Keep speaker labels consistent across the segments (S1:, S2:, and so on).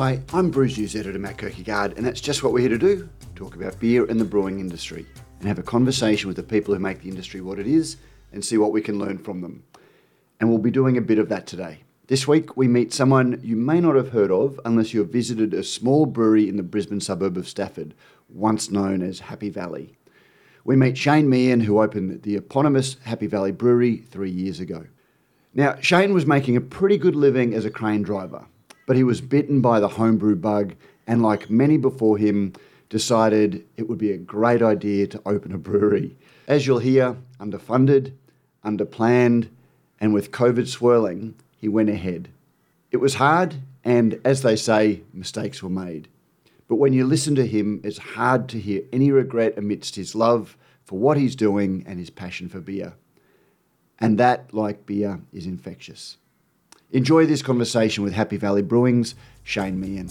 S1: Hi, I'm Brews News editor Matt Kirkegaard, and that's just what we're here to do talk about beer and the brewing industry, and have a conversation with the people who make the industry what it is, and see what we can learn from them. And we'll be doing a bit of that today. This week, we meet someone you may not have heard of unless you have visited a small brewery in the Brisbane suburb of Stafford, once known as Happy Valley. We meet Cheyne Meehan, who opened the eponymous Happy Valley Brewery three years ago. Now, Cheyne was making a pretty good living as a crane driver, but he was bitten by the homebrew bug and, like many before him, decided it would be a great idea to open a brewery. As you'll hear, underfunded, underplanned, and with COVID swirling, he went ahead. It was hard, and as they say, mistakes were made. But when you listen to him, it's hard to hear any regret amidst his love for what he's doing and his passion for beer. And that, like beer, is infectious. Enjoy this conversation with Happy Valley Brewing's Cheyne Meehan.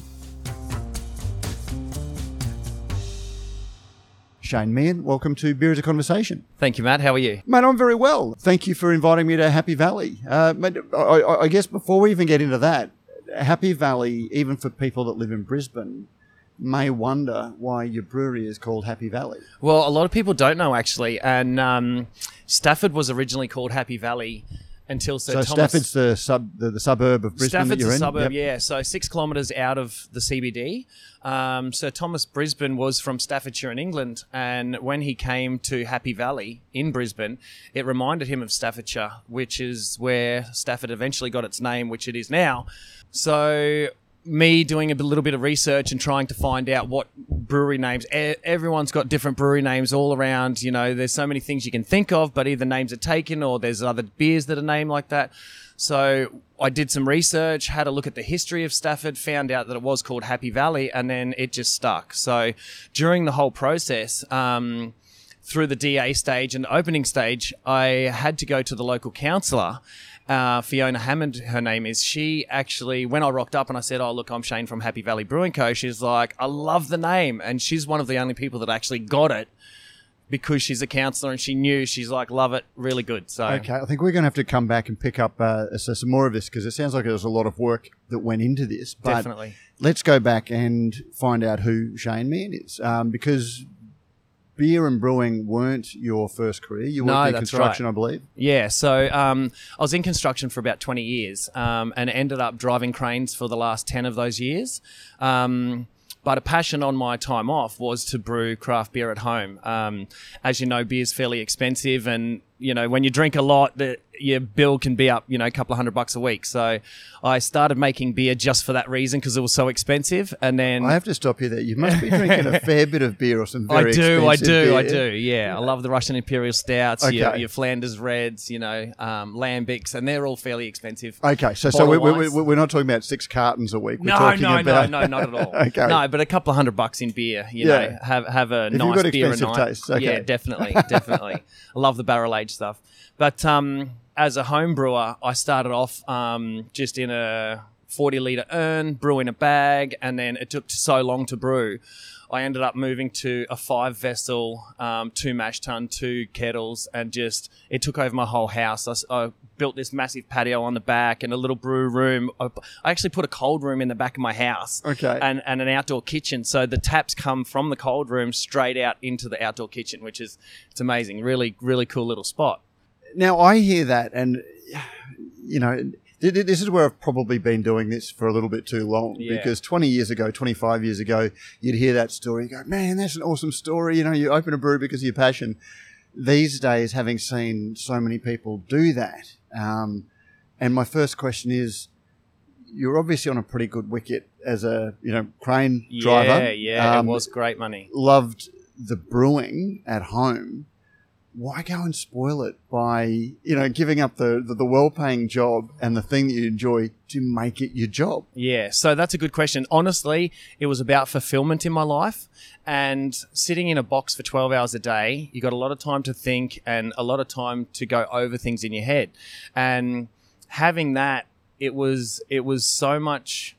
S1: Cheyne Meehan, welcome to Beer as a Conversation.
S2: Thank you, Matt. How are you?
S1: Mate, I'm very well. Thank you for inviting me to Happy Valley. Uh, mate, I, I- I guess before we even get into that, Happy Valley, even for people that live in Brisbane, may wonder why your brewery is called Happy Valley.
S2: Well, a lot of people don't know actually, and um, Stafford was originally called Happy Valley until Sir
S1: So
S2: Thomas.
S1: Stafford's the sub the, the suburb of Brisbane that
S2: Stafford's
S1: you're
S2: a
S1: in.
S2: suburb,
S1: Yep.
S2: yeah. So six kilometres out of the CBD. Um, Sir Thomas Brisbane was from Staffordshire in England, and when he came to Happy Valley in Brisbane, it reminded him of Staffordshire, which is where Stafford eventually got its name, which it is now. So me doing a little bit of research and trying to find out what brewery names everyone's got different brewery names all around you know there's so many things you can think of but either names are taken or there's other beers that are named like that so I did some research, had a look at the history of Stafford, found out that it was called Happy Valley, and then it just stuck. So during the whole process, um, through the DA stage and opening stage, I had to go to the local councillor. Uh, Fiona Hammond, her name is. She actually, when I rocked up and I said, "Oh, look, I'm Cheyne from Happy Valley Brewing Co." She's like, "I love the name," and she's one of the only people that actually got it because she's a counsellor and she knew. She's like, "Love it, really good." So
S1: Okay, I think we're going to have to come back and pick up uh, so some more of this because it sounds like there's a lot of work that went into this. But
S2: Definitely.
S1: Let's go back and find out who Cheyne Meehan is um, because beer and brewing weren't your first career. You
S2: No,
S1: in construction,
S2: right.
S1: I believe.
S2: Yeah, so um, I was in construction for about 20 years um, and ended up driving cranes for the last 10 of those years. Um, but a passion on my time off was to brew craft beer at home. Um, as you know, beer is fairly expensive, and you know when you drink a lot, the, your bill can be up, you know, a couple of hundred bucks a week. So I started making beer just for that reason because it was so expensive. And then
S1: I have to stop you there. You must be drinking a fair bit of beer or some very I
S2: do, I do, I do. Yeah, I love the Russian Imperial Stouts, your,
S1: Okay.
S2: your Flanders Reds, you know, um, Lambics, and they're all fairly expensive.
S1: Okay, so so we, we, we're not talking about six cartons a week. We're
S2: no,
S1: talking
S2: no,
S1: about
S2: no, no, not at all.
S1: okay,
S2: No, but a couple of hundred bucks in beer, you
S1: Yeah.
S2: know, have have a
S1: If
S2: nice beer a night.
S1: tastes, okay.
S2: Yeah, definitely, definitely. I love the barrel aged stuff. But um, as a home brewer, I started off um, just in a 40 litre urn, brew in a bag, and then it took so long to brew. I ended up moving to a five vessel, um, two mash tun, two kettles, and just it took over my whole house. I, I built this massive patio on the back and a little brew room. I, actually put a cold room in the back of my house
S1: Okay.
S2: and, and an outdoor kitchen. So the taps come from the cold room straight out into the outdoor kitchen, which is it's amazing. Really, really cool little spot.
S1: Now I hear that, and you know, th- th- this is where I've probably been doing this for a little bit too long.
S2: Yeah.
S1: Because twenty years ago, twenty five years ago, you'd hear that story, and go, "Man, that's an awesome story." You know, you open a brew because of your passion. These days, having seen so many people do that, um, and my first question is. You're obviously on a pretty good wicket as a you know crane driver.
S2: Yeah, yeah,
S1: Um,
S2: it was great money.
S1: loved the brewing at home. Why go and spoil it by you know giving up the, the, the well-paying job and the thing that you enjoy to make it your job
S2: Yeah, so that's a good question. Honestly, it was about fulfillment in my life. And sitting in a box for 12 hours a day, you got a lot of time to think and a lot of time to go over things in your head. And having that, it was it was so much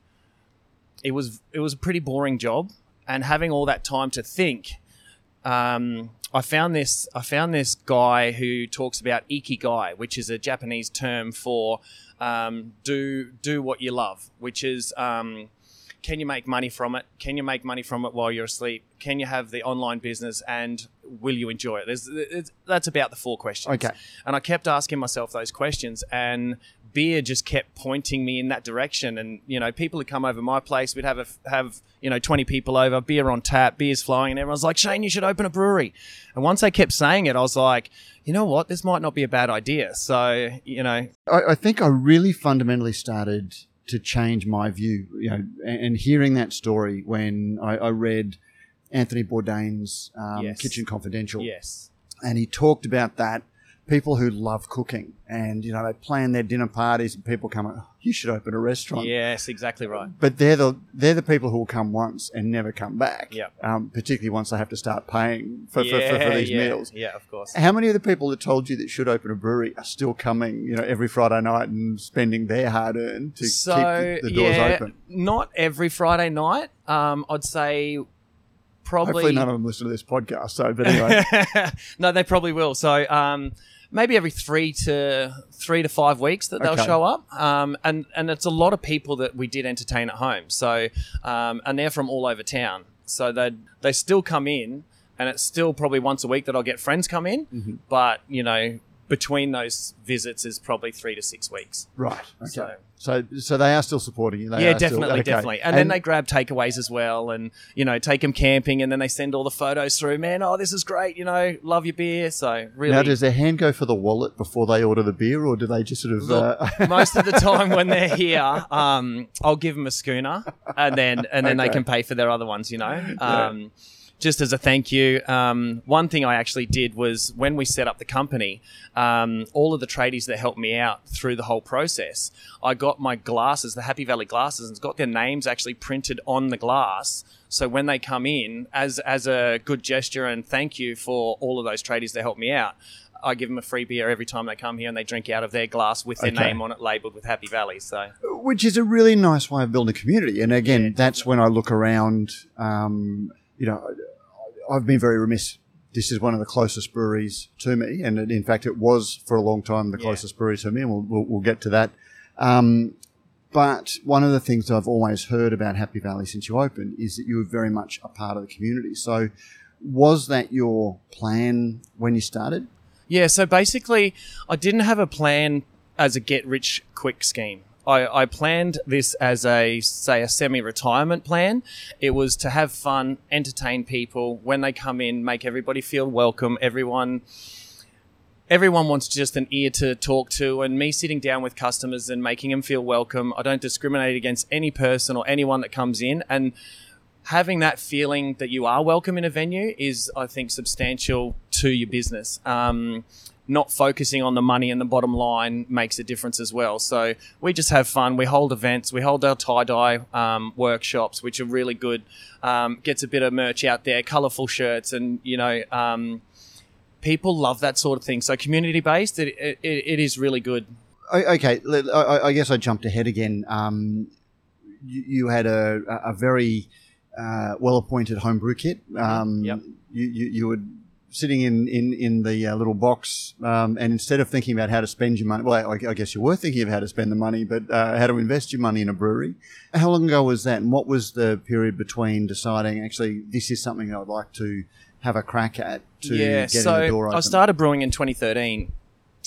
S2: it was it was a pretty boring job and having all that time to think um, I found this I found this guy who talks about ikigai, which is a Japanese term for um, do do what you love, which is um, can you make money from it? Can you make money from it while you're asleep? Can you have the online business and will you enjoy it? There's, it's, that's about the four questions.
S1: Okay.
S2: And I kept asking myself those questions, and beer just kept pointing me in that direction. And you know, people would come over my place. We'd have a, have you know twenty people over, beer on tap, beer's flowing, and everyone's like, "Cheyne, you should open a brewery." And once they kept saying it, I was like, you know what, this might not be a bad idea. So you know,
S1: I, I think I really fundamentally started to change my view, you know, and, and hearing that story when I, I read Anthony Bourdain's um,
S2: Yes.
S1: Kitchen Confidential,
S2: yes,
S1: and he talked about that people who love cooking and you know they plan their dinner parties and people come, oh, you should open a restaurant.
S2: yes, exactly right.
S1: But they're the they're the people who will come once and never come back.
S2: Yep.
S1: Um, particularly once they have to start paying for, for, for, for these
S2: yeah,
S1: meals.
S2: Yeah, of course.
S1: How many of the people that told you that should open a brewery are still coming, you know, every Friday night and spending their hard earned to
S2: so
S1: keep the, the doors
S2: yeah,
S1: open?
S2: not every Friday night. Um, I'd say probably
S1: Hopefully, none of them listen to this podcast. So, but anyway,
S2: no, they probably will. So um, maybe every three to three to five weeks that they'll
S1: Okay.
S2: show up, um, and and it's a lot of people that we did entertain at home. So um, and they're from all over town. So they they still come in, and it's still probably once a week that I'll get friends come in.
S1: Mm-hmm.
S2: But you know, between those visits is probably three to six weeks.
S1: right. Okay.
S2: So-
S1: So, so, they are still supporting you. They
S2: yeah,
S1: are still-
S2: definitely,
S1: okay.
S2: definitely. And, then they grab takeaways as well, and you know, take them camping, and then they send all the photos through. Man, oh, this is great. You know, love your beer. So really,
S1: Now, does their hand go for the wallet before they order the beer, or do they just sort of?
S2: Look,
S1: uh,
S2: most of the time when they're here, um, I'll give them a schooner, and then and then they can pay for their other ones. You know, um, just as a thank you. Um, one thing I actually did was when we set up the company, um, all of the tradies that helped me out through the whole process, I got my glasses, the Happy Valley glasses, and it's got their names actually printed on the glass. So when they come in, as as a good gesture and thank you for all of those tradies that helped me out, I give them a free beer every time they come here, and they drink out of their glass with their
S1: Okay.
S2: name on it, labelled with Happy Valley. So
S1: which is a really nice way of building a community. And again, that's when I look around. Um, you know, I've been very remiss. This is one of the closest breweries to me, and in fact, it was for a long time the
S2: Yeah.
S1: closest brewery to me. And we'll, we'll, we'll get to that. Um, but one of the things I've always heard about Happy Valley since you opened is that you were very much a part of the community. So, was that your plan when you started?
S2: Yeah, so basically, I didn't have a plan as a get rich quick scheme. I, I planned this as a, say, a semi retirement plan. It was to have fun, entertain people. When they come in, make everybody feel welcome. Everyone. Everyone wants just an ear to talk to, and me sitting down with customers and making them feel welcome. I don't discriminate against any person or anyone that comes in, and having that feeling that you are welcome in a venue is, I think, substantial to your business. Um, not focusing on the money and the bottom line makes a difference as well. So we just have fun. We hold events. We hold our tie dye um, workshops, which are really good. Um, gets a bit of merch out there, colorful shirts, and you know. Um, People love that sort of thing. So community based, it, it, it is really good.
S1: Okay, I, guess I jumped ahead again. Um, you, had a, a very uh, well-appointed homebrew kit. Um,
S2: Yep.
S1: You, you, you were sitting in in, in the uh, little box, um, and instead of thinking about how to spend your money, well, I, I guess you were thinking of how to spend the money, but uh, how to invest your money in a brewery. How long ago was that, and what was the period between deciding actually this is something I'd like to have a crack at to
S2: yeah,
S1: getting
S2: so
S1: the door open?
S2: I started brewing in 2013,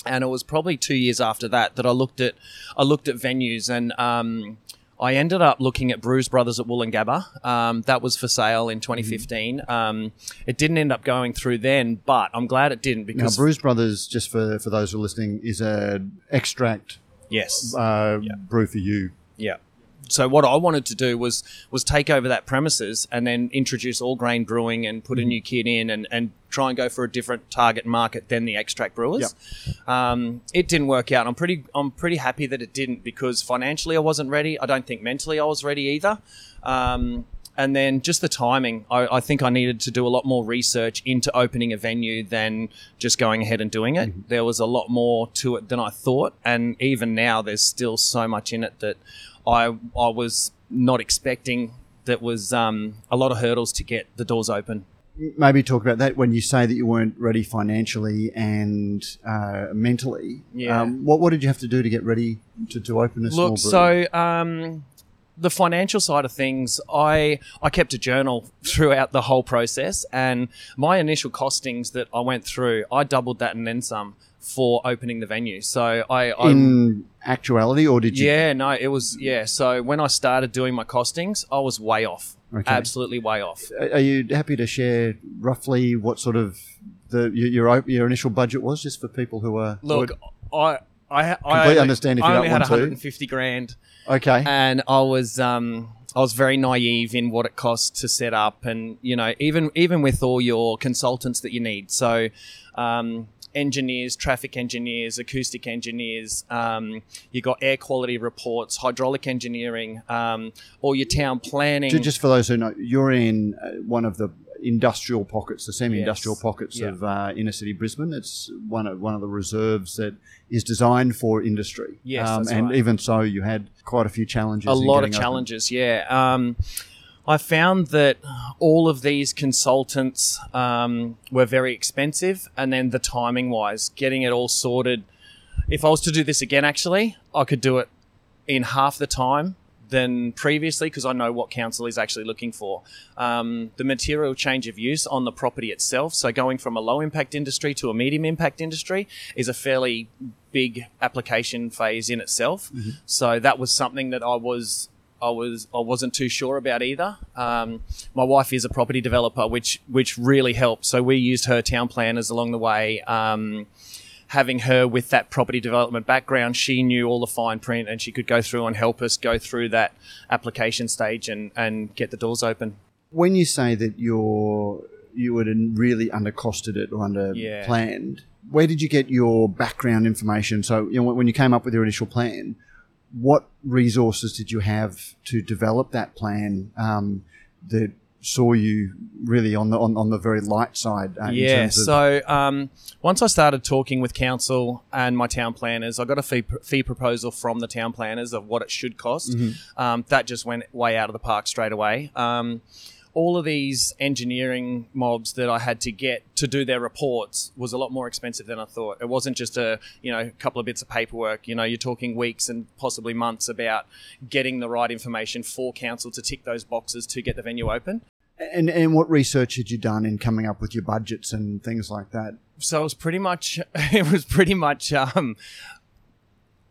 S2: and it was probably two years after that that I looked at I looked at venues, and um, I ended up looking at Brews Brothers at Woolloongabba. Um, that was for sale in 2015.
S1: Mm-hmm.
S2: Um, it didn't end up going through then, but I'm glad it didn't
S1: Now,
S2: because
S1: Brews Brothers, just for, for those who are listening, is an extract
S2: yes,
S1: uh, brew for you.
S2: yeah. So what I wanted to do was was take over that premises and then introduce all grain brewing and put a new kid in and, and try and go for a different target market than the extract brewers. Um, it didn't work out. I'm pretty I'm pretty happy that it didn't because financially I wasn't ready. I don't think mentally I was ready either. Um, and then just the timing, I, I think I needed to do a lot more research into opening a venue than just going ahead and doing it. There was a lot more to it than I thought, and even now, there's still so much in it that I I was not expecting. That was um, a lot of hurdles to get the doors open.
S1: Maybe talk about that when you say that you weren't ready financially and uh, mentally.
S2: Yeah.
S1: Um, what what did you have to do to get ready to, to open a small
S2: Look,
S1: brewery?
S2: so um, the financial side of things, I I kept a journal throughout the whole process, and my initial costings that I went through, I doubled that and then some for opening the venue. So I, I
S1: in actuality, or did you?
S2: yeah, no, it was yeah. So when I started doing my costings, I was way off,
S1: Okay.
S2: absolutely way off.
S1: Are you happy to share roughly what sort of the your your, initial budget was, just for people who are who
S2: Look,
S1: are-
S2: I I I only-
S1: understand if you
S2: I only had
S1: want to.
S2: 150 grand.
S1: okay?
S2: and I was um, I was very naive in what it costs to set up, and you know, even even with all your consultants that you need, so um, engineers, traffic engineers, acoustic engineers, um, you got air quality reports, hydraulic engineering, um, all your town planning.
S1: Just for those who know, you're in uh, one of the industrial pockets, the semi-industrial
S2: Yes.
S1: pockets
S2: Yeah.
S1: of uh, inner city Brisbane. It's one of one of the reserves that is designed for industry. Um,
S2: Yes, that's
S1: and
S2: right.
S1: even so, you had quite a few challenges.
S2: a lot of
S1: getting open.
S2: challenges yeah um, i found that all of these consultants um, were very expensive and then the timing wise getting it all sorted if i was to do this again actually i could do it in half the time than previously because I know what council is actually looking for. Um, the material change of use on the property itself, so going from a low impact industry to a medium impact industry, is a fairly big application phase in itself. So that was something that I was. I was I wasn't too sure about either. Um, my wife is a property developer, which which really helped. So we used her town planners along the way. Um, having her with that property development background, she knew all the fine print and she could go through and help us go through that application stage and, and get the doors open.
S1: When you say that you're you had really undercosted it or under
S2: Yeah.
S1: planned, where did you get your background information? So you know when you came up with your initial plan, what resources did you have to develop that plan um, that saw you really on the on, on the very light side? Uh, in
S2: yeah.
S1: terms of,
S2: So um, once I started talking with council and my town planners, I got a fee, fee proposal from the town planners of what it should cost. Um, that just went way out of the park straight away. Um, all of these engineering mobs that I had to get to do their reports was a lot more expensive than I thought. It wasn't just a you know a couple of bits of paperwork. You know, you're talking weeks and possibly months about getting the right information for council to tick those boxes to get the venue open.
S1: and and what research had you done in coming up with your budgets and things like that?
S2: so it was pretty much it was pretty much um,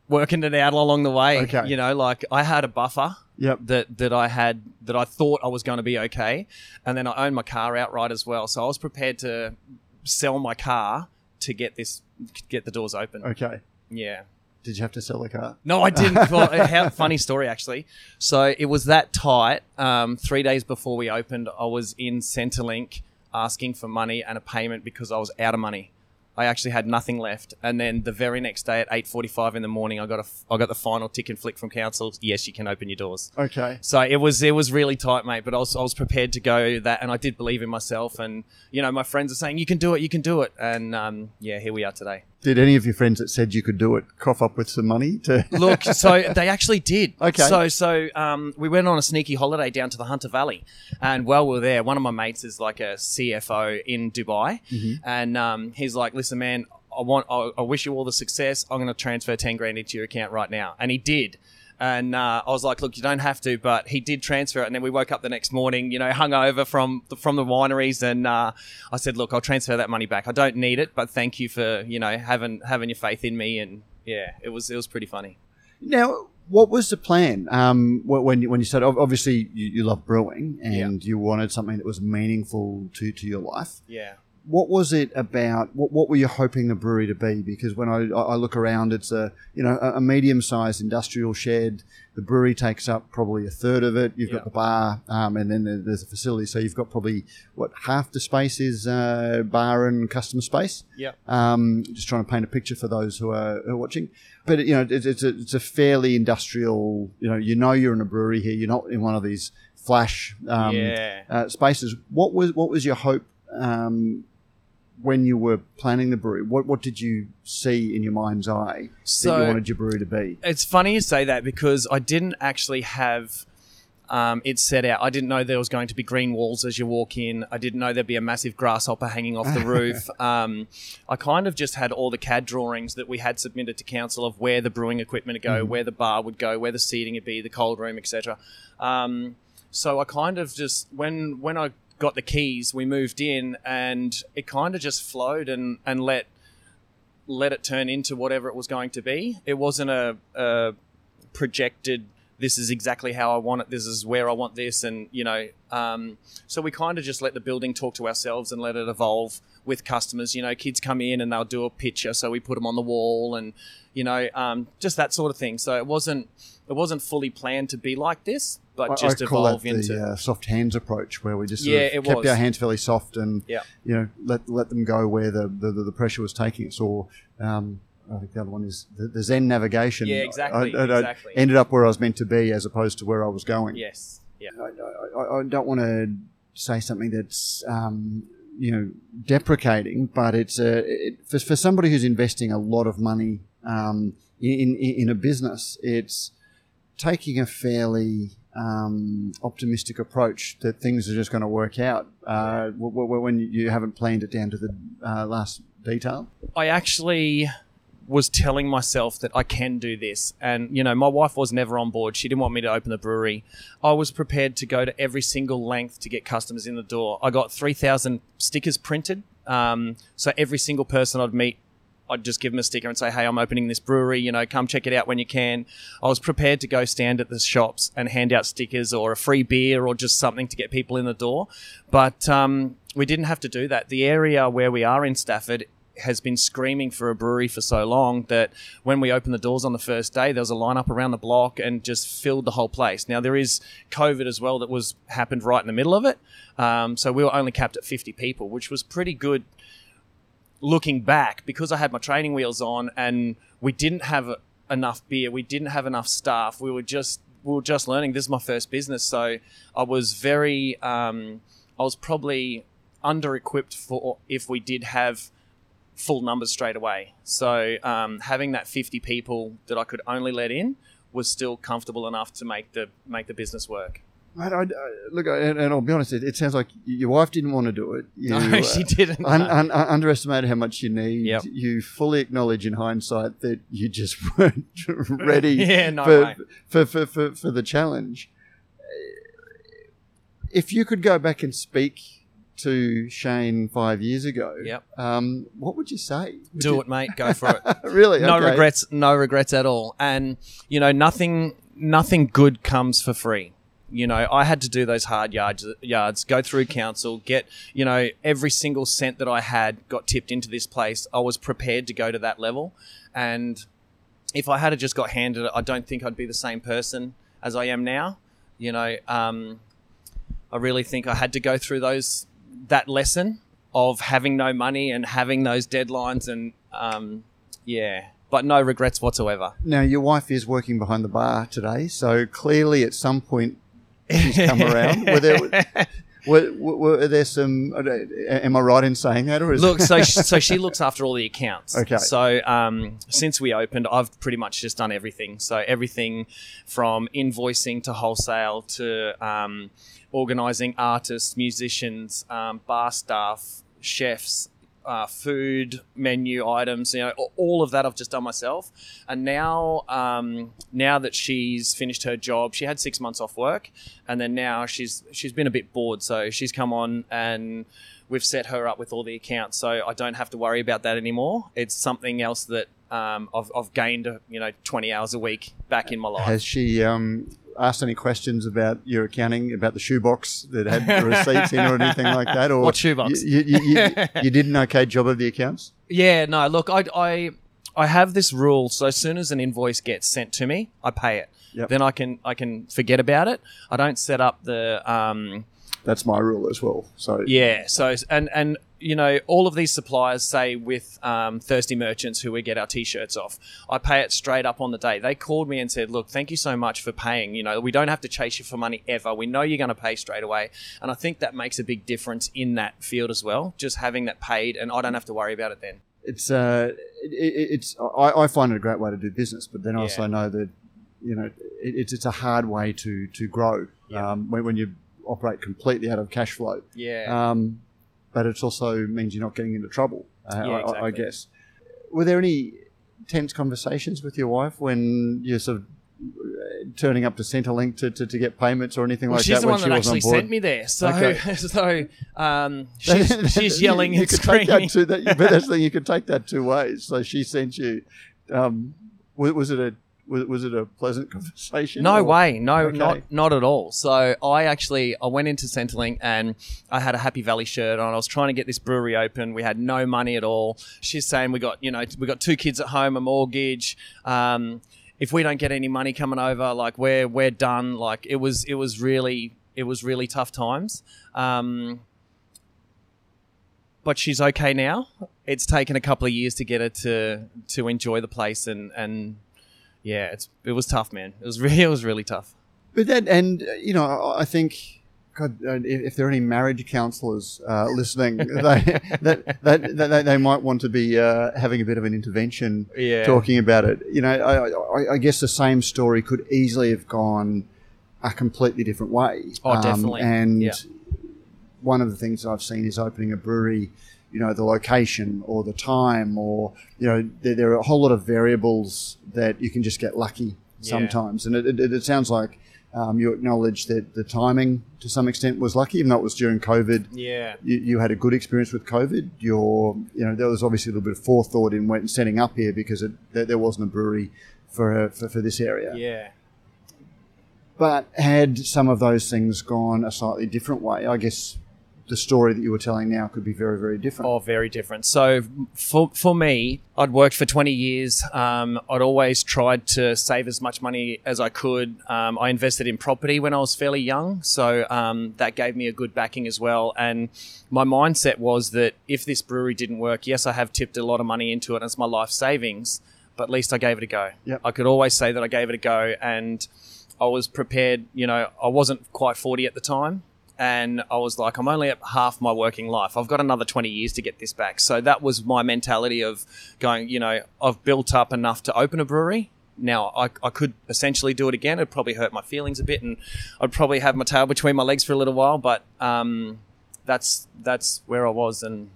S2: working it out along the way.
S1: Okay.
S2: You know, like I had a buffer
S1: Yep.
S2: that that I had that I thought I was going to be okay, and then I owned my car outright as well. So I was prepared to sell my car to get this get the doors open.
S1: Okay.
S2: Yeah.
S1: Did you have to sell the car?
S2: No, I didn't. well, how, funny story actually. So it was that tight. Um, three days before we opened, I was in Centrelink asking for money and a payment because I was out of money. I actually had nothing left, and then the very next day at eight forty-five in the morning, I got a I got the final tick and flick from council. Yes, you can open your doors.
S1: Okay.
S2: So it was it was really tight, mate. But I was I was prepared to go that, and I did believe in myself. And you know, my friends are saying you can do it, you can do it, and um, yeah, here we are today.
S1: Did any of your friends that said you could do it cough up with some money to?
S2: Look, so they actually did.
S1: Okay.
S2: So so um, we went on a sneaky holiday down to the Hunter Valley, and while we are there, one of my mates is like a CFO in Dubai, and um, he's like, "Listen, man, I want, I, I wish you all the success. I'm going to transfer ten grand into your account right now," and he did. And uh, I was like, "Look, you don't have to," but he did transfer it. And then we woke up the next morning, you know, hungover from the, from the wineries, and uh, I said, "Look, I'll transfer that money back. I don't need it, but thank you for you know having having your faith in me." And yeah, it was it was pretty funny.
S1: Now, what was the plan um, when you, when you started? Obviously, you, you love brewing and you wanted something that was meaningful to, to your life.
S2: Yeah.
S1: What was it about? What, what were you hoping the brewery to be? Because when I, I look around, it's a you know a, medium-sized industrial shed. The brewery takes up probably a third of it. You've
S2: Yeah.
S1: got the bar, um, and then there's a facility. So you've got probably what half the space is uh, bar and customer space.
S2: Yep.
S1: Um, just trying to paint a picture for those who are, who are watching. But you know, it's, it's, a, it's a fairly industrial. You know, you know you're in a brewery here. You're not in one of these flash um,
S2: Yeah.
S1: uh, spaces. What was what was your hope um, when you were planning the brew, What what did you see in your mind's eye that
S2: So-
S1: you wanted your brew to be?
S2: It's funny you say that because I didn't actually have um, it set out. I didn't know there was going to be green walls as you walk in. I didn't know there'd be a massive grasshopper hanging off the roof. Um, I kind of just had all the CAD drawings that we had submitted to council of where the brewing equipment would go, where the bar would go, where the seating would be, the cold room, etc. Um, so I kind of just when when I got the keys, we moved in, and it kind of just flowed and and let let it turn into whatever it was going to be. It wasn't a, a projected. This is exactly how I want it. This is where I want this, and you know. Um, so we kind of just let the building talk to ourselves and let it evolve with customers. You know, kids come in and they'll do a picture, so we put them on the wall, and you know, um, just that sort of thing. So it wasn't it wasn't fully planned to be like this, but
S1: I-
S2: just
S1: I
S2: evolve into.
S1: the uh, soft hands approach, where we just sort
S2: Yeah,
S1: of kept
S2: was.
S1: our hands fairly soft and
S2: Yeah.
S1: you know let let them go where the the, the pressure was taking us. Or um, I think the other one is the, the Zen navigation.
S2: Yeah, exactly,
S1: I,
S2: exactly.
S1: ended up where I was meant to be as opposed to where I was going.
S2: Yes. Yeah.
S1: I, I, I don't want to say something that's um, you know deprecating, but it's a it, for, for somebody who's investing a lot of money um, in, in in a business, it's taking a fairly um, optimistic approach that things are just going to work out uh, w- w- when you haven't planned it down to the uh, last detail.
S2: I actually was telling myself that I can do this. And, you know, my wife was never on board. She didn't want me to open the brewery. I was prepared to go to every single length to get customers in the door. I got 3,000 stickers printed. Um, so every single person I'd meet, I'd just give them a sticker and say, hey, I'm opening this brewery. You know, come check it out when you can. I was prepared to go stand at the shops and hand out stickers or a free beer or just something to get people in the door. But um, we didn't have to do that. The area where we are in Stafford has been screaming for a brewery for so long that when we opened the doors on the first day, there was a lineup around the block and just filled the whole place. Now there is COVID as well that was happened right in the middle of it, um, so we were only capped at 50 people, which was pretty good. Looking back, because I had my training wheels on and we didn't have enough beer, we didn't have enough staff, we were just we were just learning. This is my first business, so I was very um, I was probably under equipped for if we did have full numbers straight away. So um, having that 50 people that I could only let in was still comfortable enough to make the make the business work.
S1: I, I, look, I- and, and I'll be honest, it, it sounds like your wife didn't want to do it. You,
S2: No, she
S1: uh,
S2: didn't.
S1: Un, un, un- underestimated how much you need.
S2: Yep.
S1: You fully acknowledge in hindsight that you just weren't ready
S2: Yeah, no
S1: for, for, for, for, for the challenge. If you could go back and speak to Cheyne five years ago,
S2: Yep.
S1: um, what would you say? Would
S2: Do
S1: you-
S2: it, mate. Go for it.
S1: really?
S2: no
S1: Okay.
S2: regrets no regrets at all and you know nothing nothing good comes for free you know i had to do those hard yards yards go through council get you know every single cent that i had got tipped into this place. I was prepared to go to that level. And if i had just got handed it i don't think i'd be the same person as i am now. You know um, i really think i had to go through those that lesson of having no money and having those deadlines and um, yeah, but no regrets whatsoever.
S1: Now, your wife is working behind the bar today, so clearly at some point she's come around. Were there, were, were, there some? Am I right in saying that, or is
S2: Look, so so she looks after all the accounts.
S1: Okay.
S2: So um, since we opened, I've pretty much just done everything. So everything from invoicing to wholesale to um, organising artists, musicians, um, bar staff, chefs. Uh, food menu items, you know, all of that I've just done myself. And now, um, now that she's finished her job, she had six months off work, and then now she's she's been a bit bored, so she's come on and we've set her up with all the accounts, so I don't have to worry about that anymore. It's something else that um, I've, I've gained, you know, 20 hours a week back in my life.
S1: Has she? Um, asked any questions about your accounting, about the shoebox that had the receipts in or anything like that? Or
S2: What shoebox?
S1: You, you, you, you did an okay job of the accounts?
S2: Yeah, no, look, I, I, I have this rule. So as soon as an invoice gets sent to me, I pay it.
S1: Yep.
S2: Then I can I can forget about it. I don't set up the um,
S1: That's my rule as well. So
S2: yeah. So and and you know all of these suppliers say with um, thirsty merchants who we get our t-shirts off, I pay it straight up on the day. They called me and said, look, thank you so much for paying. You know, we don't have to chase you for money ever. We know you're going to pay straight away, and I think that makes a big difference in that field as well. Just having that paid, and I don't have to worry about it then.
S1: it's uh, it, it- it's I, I find it a great way to do business, but then I also
S2: Yeah.
S1: know that you know it, it's it's a hard way to to grow
S2: Yeah.
S1: um, when, when you operate completely out of cash flow.
S2: Yeah.
S1: Um, but it also means you're not getting into trouble. Uh,
S2: Yeah,
S1: I- I, I guess. Were there any tense conversations with your wife when you're sort of uh, turning up to Centrelink to, to, to get payments or anything
S2: Well,
S1: like
S2: she's
S1: that
S2: the
S1: when
S2: one
S1: she
S2: that
S1: was on
S2: actually sent me there. So,
S1: Okay.
S2: so um, she's, she's yelling
S1: you,
S2: and
S1: you could take
S2: screaming.
S1: that that, but that's the thing you could take that two ways. So she sent you. Um, was, was it a was, was it a pleasant conversation?
S2: No
S1: or-
S2: way, no,
S1: Okay.
S2: not not at all. So I actually I went into Centrelink and I had a Happy Valley shirt on. I was trying to get this brewery open. We had no money at all. She's saying we got you know we got two kids at home, a mortgage. Um, if we don't get any money coming over, like we're we're done. Like it was it was really it was really tough times. Um, but she's okay now. It's taken a couple of years to get her to to enjoy the place and and yeah, it's it was tough, man. It was really it was really tough.
S1: But that, and uh, you know, I think. God, uh, if if there are any marriage counsellors uh, listening, they, that, that, that they, might want to be uh, having a bit of an intervention
S2: Yeah.
S1: talking about it. You know, I, I, I guess the same story could easily have gone a completely different way. Um,
S2: Oh, definitely.
S1: and
S2: Yeah.
S1: one of the things I've seen is opening a brewery. You know, the location or the time, or you know, there, there are a whole lot of variables that you can just get lucky
S2: Yeah.
S1: sometimes. And it, it, it sounds like um, you acknowledge that the timing to some extent was lucky, even though it was during COVID.
S2: Yeah.
S1: You, you had a good experience with COVID. Your, you know, there was obviously a little bit of forethought in when setting up here because it, there, there wasn't a brewery for, for for this area.
S2: Yeah.
S1: But had some of those things gone a slightly different way, I guess the story that you were telling now could be very, very different.
S2: Oh, very different. So for for me, I'd worked for twenty years. Um, I'd always tried to save as much money as I could. Um, I invested in property when I was fairly young, so um, that gave me a good backing as well. And my mindset was that if this brewery didn't work, yes, I have tipped a lot of money into it, and it's my life savings. But at least I gave it a go.
S1: Yep.
S2: I could always say that I gave it a go, and I was prepared. You know, I wasn't quite forty at the time, and I was like, I'm only at half my working life. I've got another 20 years to get this back. So that was my mentality of going, you know, I've built up enough to open a brewery. Now I, I could essentially do it again. It'd probably hurt my feelings a bit, and I'd probably have my tail between my legs for a little while. But um, that's that's where I was, and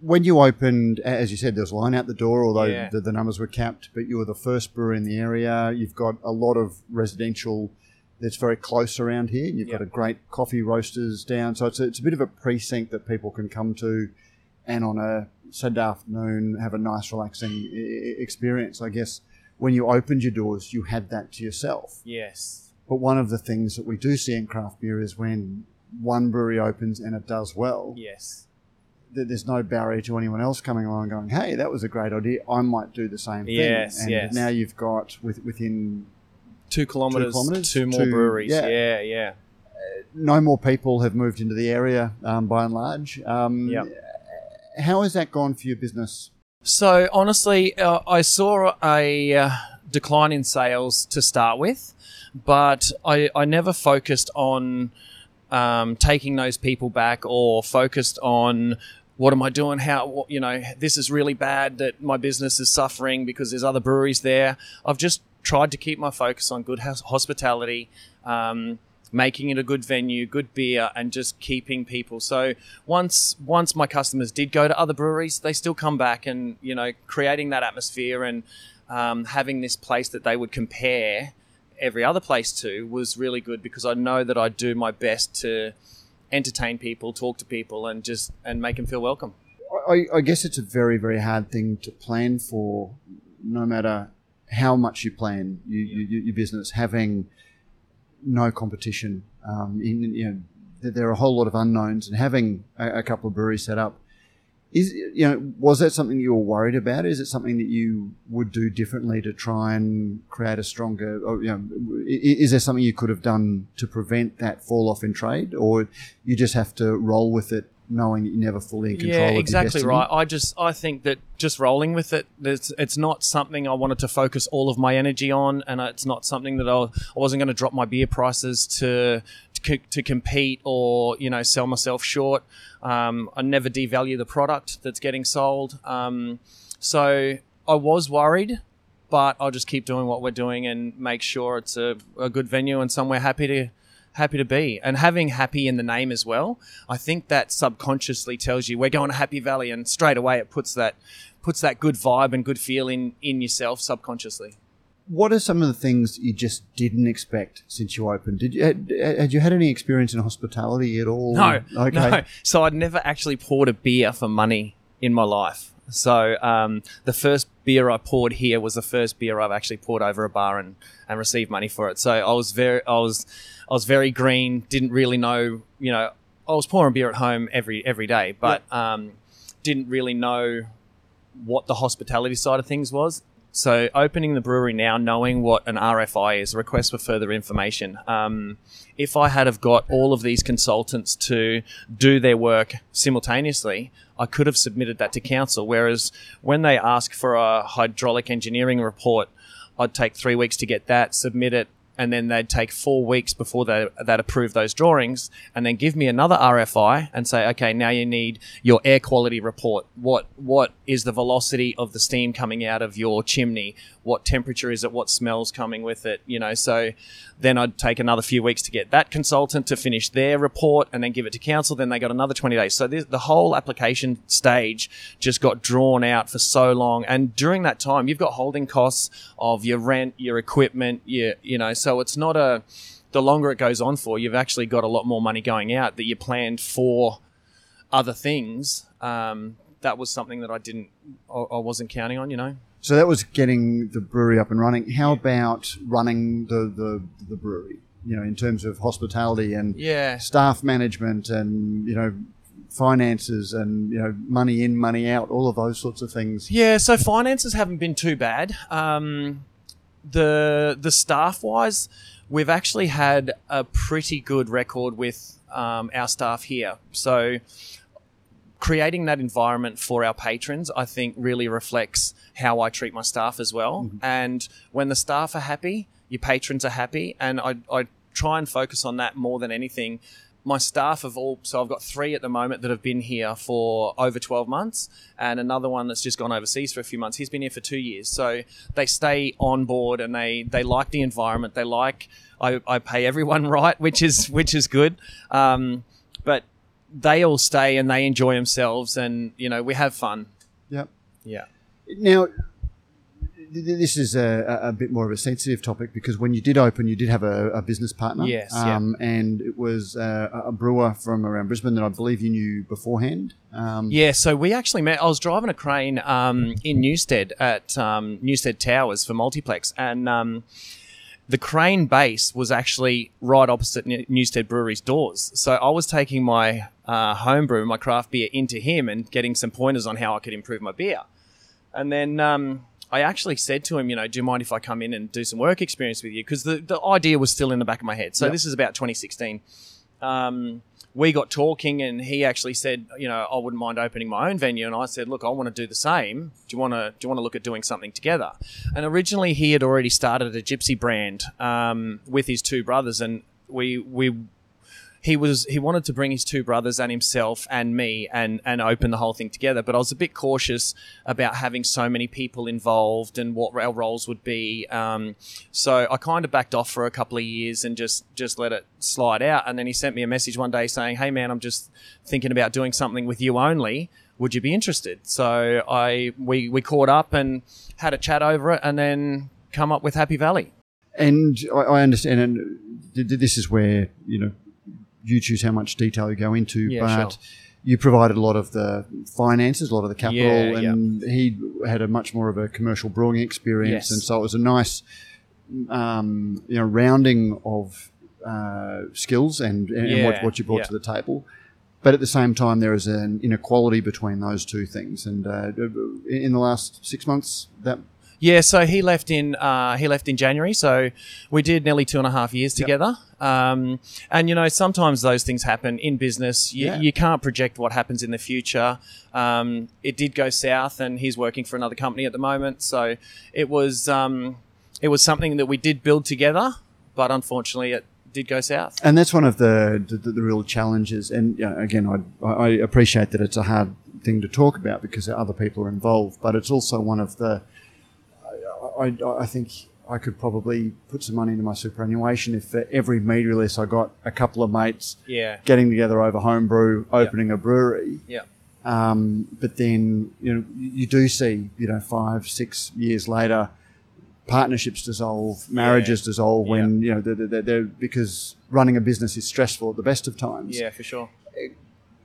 S1: when you opened, as you said, there was a line out the door, although
S2: Yeah.
S1: the, the numbers were capped, but you were the first brewer in the area. You've got a lot of residential that's very close around here. You've got a great coffee roasters down. So it's a, it's a bit of a precinct that people can come to and on a Saturday afternoon have a nice, relaxing experience. I guess when you opened your doors, you had that to yourself.
S2: yes,
S1: But one of the things that we do see in craft beer is when one brewery opens and it does well,
S2: yes,
S1: that there's no barrier to anyone else coming along and going, "Hey, that was a great idea. I might do the same thing."
S2: Yes,
S1: and
S2: yes.
S1: now you've got with, within
S2: two kilometers,
S1: kilometres,
S2: two more
S1: two-
S2: breweries.
S1: yeah.
S2: Yeah, yeah.
S1: no more people have moved into the area um, by and large. Um,
S2: Yep.
S1: How has that gone for your business?
S2: So honestly, uh, I saw a uh, decline in sales to start with, but I, I never focused on um, taking those people back or focused on what am I doing? How what- you know this is really bad that my business is suffering because there's other breweries there. I've just tried to keep my focus on good hospitality. Um, making it a good venue, good beer, and just keeping people. So once once my customers did go to other breweries, they still come back, and you know, creating that atmosphere and um, having this place that they would compare every other place to was really good because I know that I do my best to entertain people, talk to people, and just and make them feel welcome.
S1: I, I guess it's a very, very hard thing to plan for, no matter how much you plan you, you, your business. Having no competition. Um, in you know, there are a whole lot of unknowns, and having a, a couple of breweries set up is you know was that something you were worried about? Is it something that you would do differently to try and create a stronger? Or, you know, is there something you could have done to prevent that fall off in trade, or you just have to roll with it, knowing that you're never fully in control
S2: yeah, exactly right. I just I think that just rolling with it, it's, it's not something I wanted to focus all of my energy on, and it's not something that I, I wasn't going to drop my beer prices to, to to compete or you know sell myself short. Um, I never devalue the product that's getting sold. Um, so I was worried, but I'll just keep doing what we're doing and make sure it's a, a good venue and somewhere happy to happy to be and having happy in the name as well i think that subconsciously tells you we're going to happy valley and straight away it puts that puts that good vibe and good feeling in yourself subconsciously
S1: What are some of the things you just didn't expect since you opened? Did you had, had you had any experience in hospitality at all?
S2: no
S1: Okay.
S2: no so i'd never actually poured a beer for money in my life so um, the first beer I poured here was the first beer I've actually poured over a bar and, and received money for it. So I was very I was I was very green. Didn't really know you know I was pouring beer at home every every day, but um, didn't really know what the hospitality side of things was. So opening the brewery now, knowing what an RFI is, request for further information. Um, if I had have got all of these consultants to do their work simultaneously, I could have submitted that to council. Whereas when they ask for a hydraulic engineering report, I'd take three weeks to get that, submit it, and then they'd take four weeks before they, they'd approve those drawings and then give me another RFI and say, okay, now you need your air quality report. What what is the velocity of the steam coming out of your chimney? What temperature is it? What smells coming with it? You know, so then I'd take another few weeks to get that consultant to finish their report and then give it to council. Then they got another 20 days. So this, the whole application stage just got drawn out for so long. And during that time, you've got holding costs of your rent, your equipment, your, you know, so it's not a, the longer it goes on for, you've actually got a lot more money going out that you planned for other things. Um, that was something that I didn't, I, I wasn't counting on, you know.
S1: So that was getting the brewery up and running. How about running the, the, the brewery? You know, in terms of hospitality and
S2: Yeah.
S1: staff management and you know finances and you know money in, money out, all of those sorts of things.
S2: Yeah, so finances haven't been too bad. Um, the the staff wise, we've actually had a pretty good record with um, our staff here. So creating that environment for our patrons, I think, really reflects how I treat my staff as well. And when the staff are happy, your patrons are happy, and I, I try and focus on that more than anything. My staff have all, so I've got three at the moment that have been here for over 12 months, and another one that's just gone overseas for a few months. He's been here for two years. So they stay on board and they, they like the environment. They like, I, I pay everyone right, which is, which is good. Um, but they all stay and they enjoy themselves and, you know, we have fun.
S1: Yep.
S2: Yeah.
S1: Now, this is a, a a bit more of a sensitive topic because when you did open, you did have a, a business partner.
S2: Yes,
S1: Um, And it was uh, a brewer from around Brisbane that I believe you knew beforehand. Um,
S2: Yeah, so we actually met. I was driving a crane um, in Newstead at um, Newstead Towers for Multiplex, and um, the crane base was actually right opposite Newstead Brewery's doors. So I was taking my uh, homebrew, my craft beer, into him and getting some pointers on how I could improve my beer. And then um, I actually said to him, you know, do you mind if I come in and do some work experience with you? Because the, the idea was still in the back of my head. So
S1: Yep.
S2: this is about 2016 um, we got talking and he actually said, you know, I wouldn't mind opening my own venue. And I said, look, I want to do the same. Do you want to, do you want to look at doing something together? And originally he had already started a gypsy brand, um, with his two brothers and we, we, he was he wanted to bring his two brothers and himself and me and and open the whole thing together. But i was a bit cautious about having so many people involved and what our roles would be. Um, so i kind of backed off for a couple of years and just just let it slide out. And then he sent me a message one day saying hey man i'm just thinking about doing something with you only. Would you be interested? So i we we caught up and had a chat over it and then come up with happy valley.
S1: And I, I understand, and th- th- this is where you know you choose how much detail you go into,
S2: Yeah,
S1: but
S2: sure.
S1: you provided a lot of the finances, a lot of the capital,
S2: Yeah, yeah.
S1: and he had a much more of a commercial brewing experience,
S2: Yes.
S1: and so it was a nice, um, you know, rounding of uh, skills and, and
S2: Yeah,
S1: what, what you brought
S2: yeah.
S1: to the table. But at the same time, there is an inequality between those two things. And uh, in the last six months, that
S2: Yeah, so he left in uh, he left in January. So we did nearly two and a half years together. Um, and you know, sometimes those things happen in business. You,
S1: Yeah.
S2: you can't project what happens in the future. Um, it did go south, and he's working for another company at the moment. So it was um, it was something that we did build together, but unfortunately, it did go south.
S1: and that's one of the the, the real challenges. And you know, again, I, I appreciate that it's a hard thing to talk about because other people are involved, but it's also one of the. I, I, think I could probably put some money into my superannuation if for every media release I got a couple of mates
S2: Yeah,
S1: getting together over homebrew, opening a brewery.
S2: yeah,
S1: Um, but then you know you do see you know five six years later partnerships dissolve, marriages dissolve when you know they're, they're, they're, because running a business is stressful at the best of times.
S2: yeah, for sure.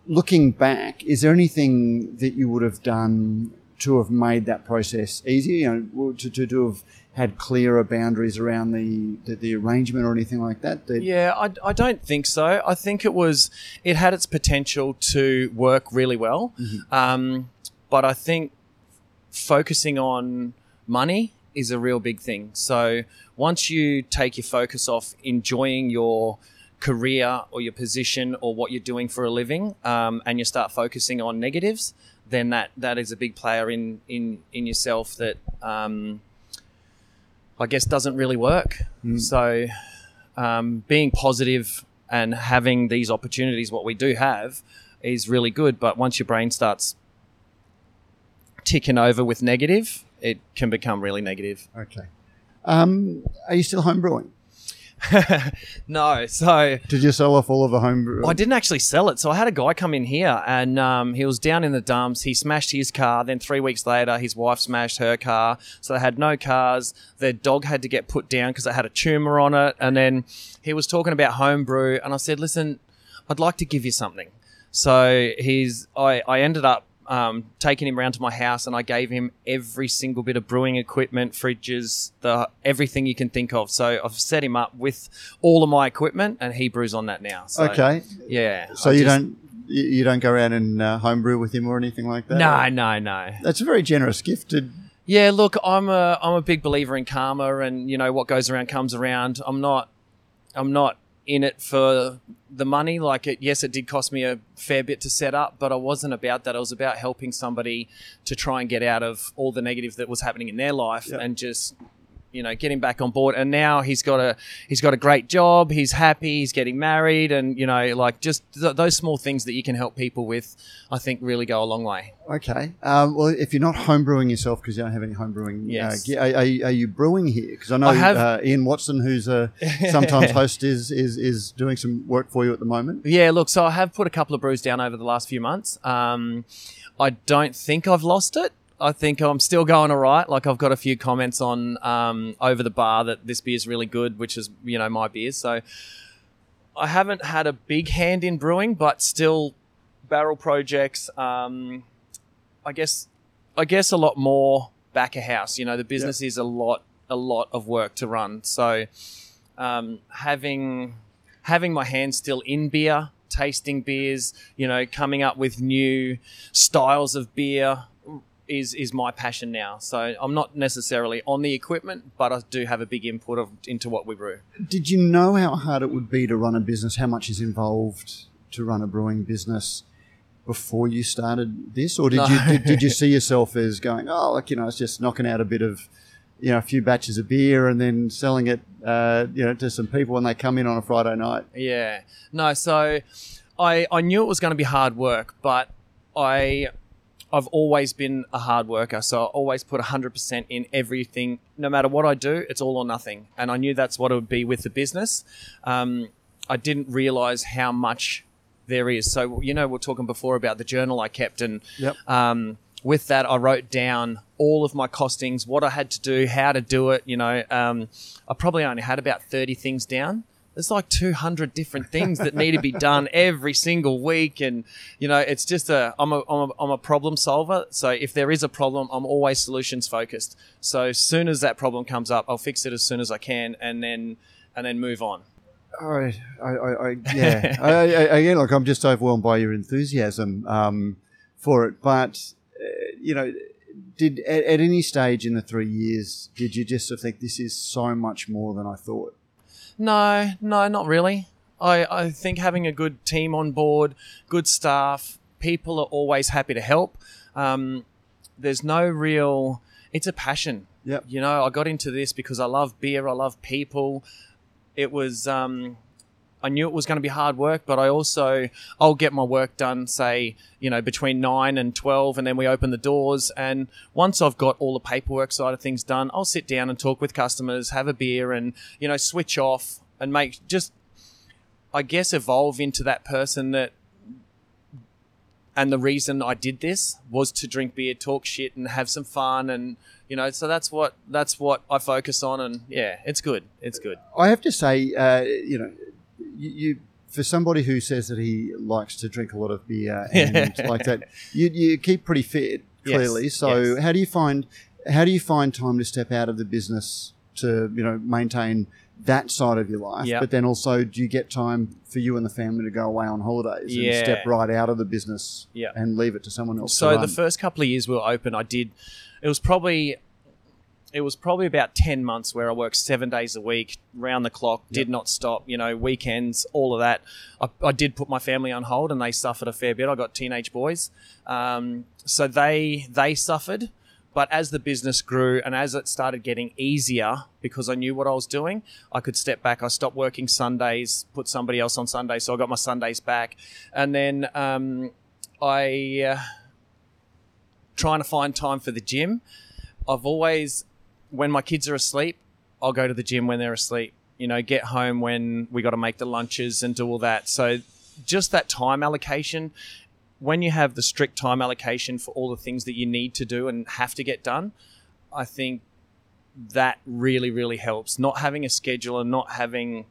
S1: Looking back, is there anything that you would have done to have made that process easier? You know, to, to, to have had clearer boundaries around the, the, the arrangement or anything like that?
S2: Yeah, I, I don't think so. I think it was it had its potential to work really well, um, but I think focusing on money is a real big thing. So once you take your focus off enjoying your career or your position or what you're doing for a living, um, and you start focusing on negatives, then that that is a big player in in in yourself that. Um, I guess doesn't really work. So, um, being positive and having these opportunities, what we do have, is really good. But once your brain starts ticking over with negative, it can become really negative.
S1: Okay. Um, are you still homebrewing?
S2: no, so
S1: Did you sell off all of the homebrew?
S2: I didn't actually sell it. So I had a guy come in here and um, he was down in the dumps. He smashed his car. Then three weeks later, his wife smashed her car. So they had no cars. Their dog had to get put down because it had a tumor on it. And then he was talking about homebrew. And I said, listen, I'd like to give you something. So he's, I, I ended up um, taking him around to my house and I gave him every single bit of brewing equipment, fridges, the everything you can think of. So I've set him up with all of my equipment and he brews on that now. So,
S1: okay.
S2: yeah.
S1: So
S2: I
S1: you
S2: just-
S1: don't you don't go around and uh, homebrew with him or anything like that?
S2: No, no, no.
S1: That's a very generous gift. To,
S2: Yeah, look, I'm a I'm a big believer in karma, and you know what goes around comes around. I'm not I'm not in it for the money. Like it, yes, it did cost me a fair bit to set up, but I wasn't about that. I was about helping somebody to try and get out of all the negative that was happening in their life,
S1: Yep.
S2: and just you know getting back on board. And now he's got a he's got a great job. He's happy. He's getting married, and you know like just th- those small things that you can help people with, I think really go a long way.
S1: okay. Um, well, if you're not homebrewing yourself because you don't have any homebrewing,
S2: Yes.
S1: uh, are, are, you, are you brewing here? Because I know
S2: have-
S1: uh, Ian Watson, who's a sometimes host, is, is is doing some work for you at the moment.
S2: Yeah, look, so I have put a couple of brews down over the last few months. Um, I don't think I've lost it. I think I'm still going all right. Like I've got a few comments on um, over the bar that this beer is really good, which is you know my beers. So I haven't had a big hand in brewing, but still barrel projects. Um, I guess I guess a lot more back of house. You know, the business is a lot a lot of work to run. So um, having having my hand still in beer, tasting beers, you know, coming up with new styles of beer is is my passion now. So I'm not necessarily on the equipment, but I do have a big input of, into what we brew.
S1: Did you know how hard it would be to run a business? How much is involved to run a brewing business? Before you started this, or did
S2: No.
S1: you did, did you see yourself as going, oh, like you know, it's just knocking out a bit of, you know, a few batches of beer and then selling it, uh, you know, to some people when they come in on a Friday night?
S2: Yeah. No, so I I knew it was going to be hard work, but I I've always been a hard worker, so I always put 100% in everything. No matter what I do, it's all or nothing. And I knew that's what it would be with the business. Um, I didn't realize how much there is. So, you know, we are talking before about the journal I kept, and
S1: Yep.
S2: um, with that, I wrote down all of my costings, what I had to do, how to do it. You know, um, I probably only had about 30 things down. There's like 200 different things that need to be done every single week. And, you know, it's just a, I'm a, I'm a, I'm a problem solver. So if there is a problem, I'm always solutions focused. So as soon as that problem comes up, I'll fix it as soon as I can and then, and then move on.
S1: I, I, I, I yeah. I, I, again, look, I'm just overwhelmed by your enthusiasm um, for it. But uh, you know, did at, at any stage in the three years did you just sort of think this is so much more than I thought?
S2: No, no, not really. I, I think having a good team on board, good staff, people are always happy to help. Um, there's no real. It's a passion.
S1: Yep.
S2: You know, I got into this because I love beer. I love people. It was. Um, I knew it was going to be hard work, but I also I'll get my work done, say you know between nine and twelve, and then we open the doors. And once I've got all the paperwork side of things done, I'll sit down and talk with customers, have a beer, and you know switch off and make just I guess evolve into that person that and the reason I did this was to drink beer, talk shit, and have some fun, and you know, so that's what that's what I focus on, and yeah, it's good, it's good.
S1: I have to say, uh, you know, you, you for somebody who says that he likes to drink a lot of beer and like that, you, you keep pretty fit clearly.
S2: Yes,
S1: so
S2: yes.
S1: how do you find how do you find time to step out of the business to you know maintain that side of your life,
S2: Yeah.
S1: but then also do you get time for you and the family to go away on holidays and step right out of the business
S2: Yeah.
S1: and leave it to someone else?
S2: So the first couple of years we were open, I did. It was probably it was probably about ten months where I worked seven days a week, round the clock, did not stop. You know, weekends, all of that. I, I did put my family on hold, and they suffered a fair bit. I got teenage boys, um, so they they suffered. But as the business grew and as it started getting easier, because I knew what I was doing, I could step back. I stopped working Sundays, put somebody else on Sundays, so I got my Sundays back, and then um, I. Uh, trying to find time for the gym. I've always, when my kids are asleep, I'll go to the gym when they're asleep. You know, get home when we got to make the lunches and do all that. So, just that time allocation. When you have the strict time allocation for all the things that you need to do and have to get done, I think that really, really helps. Not having a schedule and not having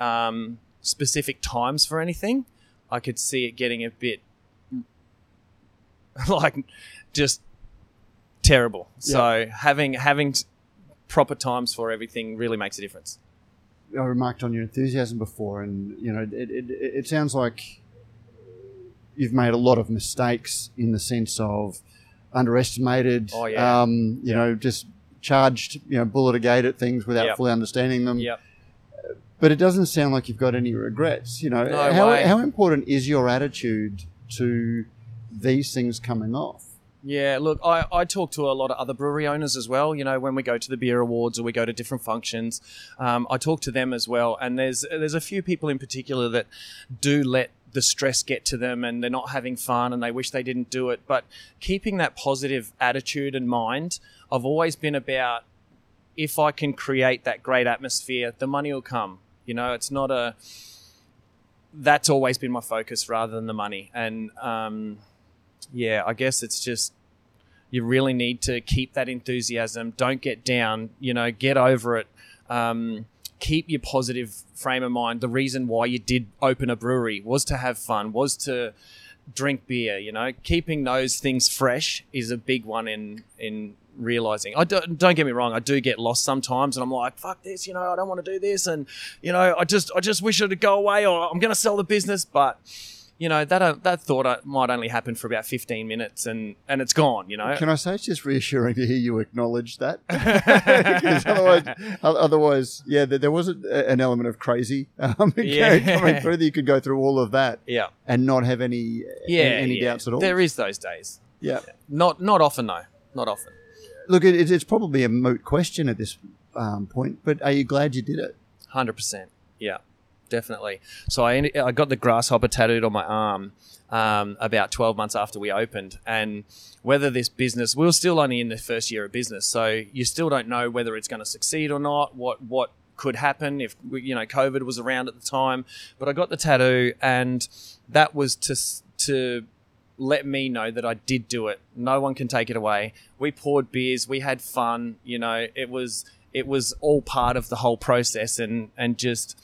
S2: um, specific times for anything, I could see it getting a bit like just terrible. So having having proper times for everything really makes a difference.
S1: I remarked on your enthusiasm before, and you know, it, it, it sounds like you've made a lot of mistakes in the sense of underestimated,
S2: Oh, yeah.
S1: um, you know, just charged, you know, bullet a gate at things without
S2: Yep.
S1: fully understanding them.
S2: Yep.
S1: But it doesn't sound like you've got any regrets. You know,
S2: No
S1: how,
S2: way.
S1: how important is your attitude to these things coming off?
S2: Yeah, look, I, I talk to a lot of other brewery owners as well. You know, when we go to the beer awards or we go to different functions, um, I talk to them as well. And there's there's a few people in particular that do let the stress get to them and they're not having fun and they wish they didn't do it. But keeping that positive attitude and mind, I've always been about if I can create that great atmosphere, the money will come. You know, it's not a. That's always been my focus rather than the money. And um, yeah, I guess it's just you really need to keep that enthusiasm. Don't get down. You know, get over it. Um, keep your positive frame of mind. The reason why you did open a brewery was to have fun, was to drink beer. You know, keeping those things fresh is a big one in in realizing. I don't, don't get me wrong. I do get lost sometimes, and I'm like, "Fuck this," you know. I don't want to do this, and you know, I just I just wish it'd go away, or I'm going to sell the business, but. You know that uh, that thought uh, might only happen for about fifteen minutes, and, and it's gone. You know,
S1: Can I say it's just reassuring to hear you acknowledge that otherwise, otherwise, yeah, there, there was a, an element of crazy um,
S2: Yeah.
S1: coming through that you could go through all of that
S2: yeah,
S1: and not have any
S2: yeah,
S1: any
S2: yeah.
S1: doubts at all.
S2: There is those days.
S1: yeah.
S2: Not not often though. Not often.
S1: Look, it, it's- probably a moot question at this um, point, but are you glad you did it?
S2: Hundred percent. Yeah, definitely. So I ended, I got the grasshopper tattooed on my arm um, about twelve months after we opened, and whether this business we were still only in the first year of business, so you still don't know whether it's going to succeed or not. What what could happen if you know COVID was around at the time, but I got the tattoo, and that was to to let me know that I did do it. No one can take it away. We poured beers, we had fun, you know, it was it was all part of the whole process and and just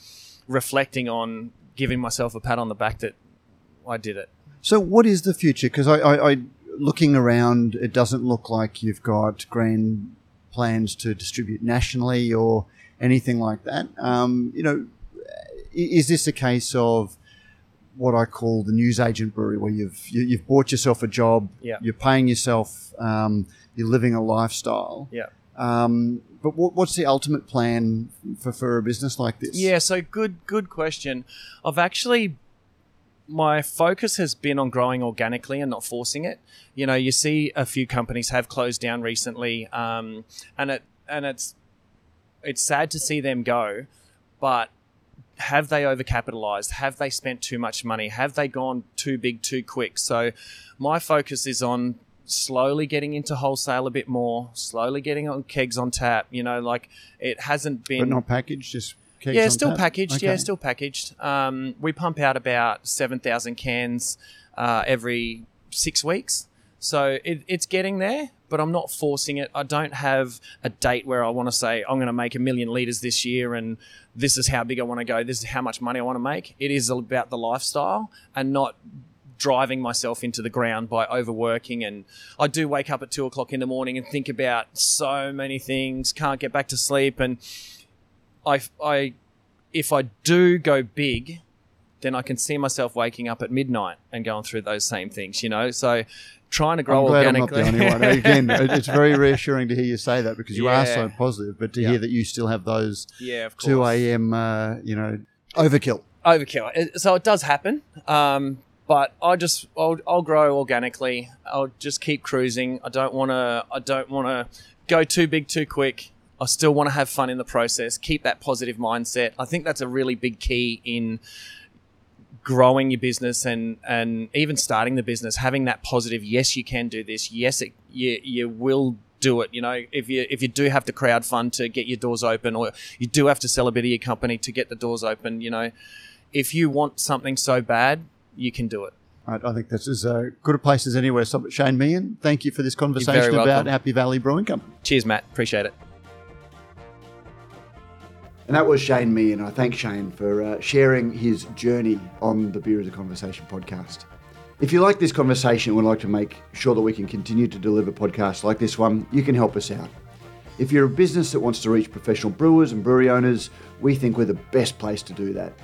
S2: reflecting on giving myself a pat on the back that I did it.
S1: So, what is the future? Because I, I, I, looking around, it doesn't look like you've got grand plans to distribute nationally or anything like that. Um, you know, is this a case of what I call the newsagent brewery, where you've you, you've bought yourself a job,
S2: Yeah.
S1: you're paying yourself, um, you're living a lifestyle.
S2: Yeah.
S1: Um, but what, what's the ultimate plan for, for a business like this?
S2: Yeah, so good good question. I've actually my focus has been on growing organically and not forcing it. You know, you see a few companies have closed down recently, um, and it and it's it's sad to see them go, but have they overcapitalized? Have they spent too much money? Have they gone too big too quick? So my focus is on slowly getting into wholesale a bit more, slowly getting on kegs on tap. You know, like it hasn't been
S1: but not packaged, just kegs
S2: yeah, still
S1: tap?
S2: packaged. Yeah, still packaged. Um, we pump out about seven thousand cans uh, every six weeks, so it, it's getting there. But I'm not forcing it. I don't have a date where I want to say I'm going to make a million liters this year, and this is how big I want to go. This is how much money I want to make. It is about the lifestyle and not driving myself into the ground by overworking and I do wake up at two o'clock in the morning and think about so many things can't get back to sleep and I, I, if I do go big, then I can see myself waking up at midnight and going through those same things, you know. So trying to grow
S1: I'm glad I'm not the only one. Again, it's very reassuring to hear you say that because you are so positive, but to
S2: Yeah.
S1: hear that you still have those
S2: yeah, of course.
S1: 2 a.m., uh, you know, overkill.
S2: overkill. So it does happen, um, but I just I'll, I'll grow organically. I'll just keep cruising. I don't want to. I don't want to go too big too quick. I still want to have fun in the process. Keep that positive mindset. I think that's a really big key in growing your business and and even starting the business. Having that positive. Yes, you can do this. Yes, it, you you will do it. You know, if you if you do have to crowd fund to get your doors open, or you do have to sell a bit of your company to get the doors open, you know, if you want something so bad, you can do it.
S1: I, I think that's as uh, good a place as anywhere. So, Cheyne Meehan, thank you for this conversation about
S2: welcome.
S1: Happy Valley Brewing Company.
S2: Cheers, Matt. Appreciate it.
S1: And that was Cheyne Meehan. I thank Cheyne for uh, sharing his journey on the Beer is a Conversation podcast. If you like this conversation and would like to make sure that we can continue to deliver podcasts like this one, you can help us out. If you're a business that wants to reach professional brewers and brewery owners, we think we're the best place to do that.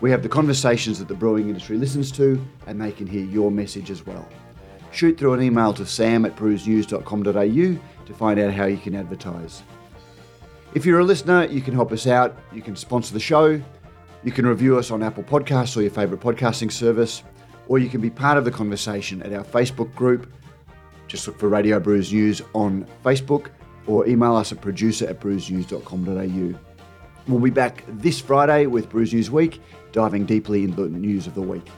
S1: We have the conversations that the brewing industry listens to, and they can hear your message as well. Shoot through an email to sam at brewsnews.com.au to find out how you can advertise. If you're a listener, you can help us out. You can sponsor the show. You can review us on Apple Podcasts or your favourite podcasting service. Or you can be part of the conversation at our Facebook group. Just look for Radio Brews News on Facebook or email us at producer at brewsnews.com.au. We'll be back this Friday with Brews News Week, diving deeply into the news of the week.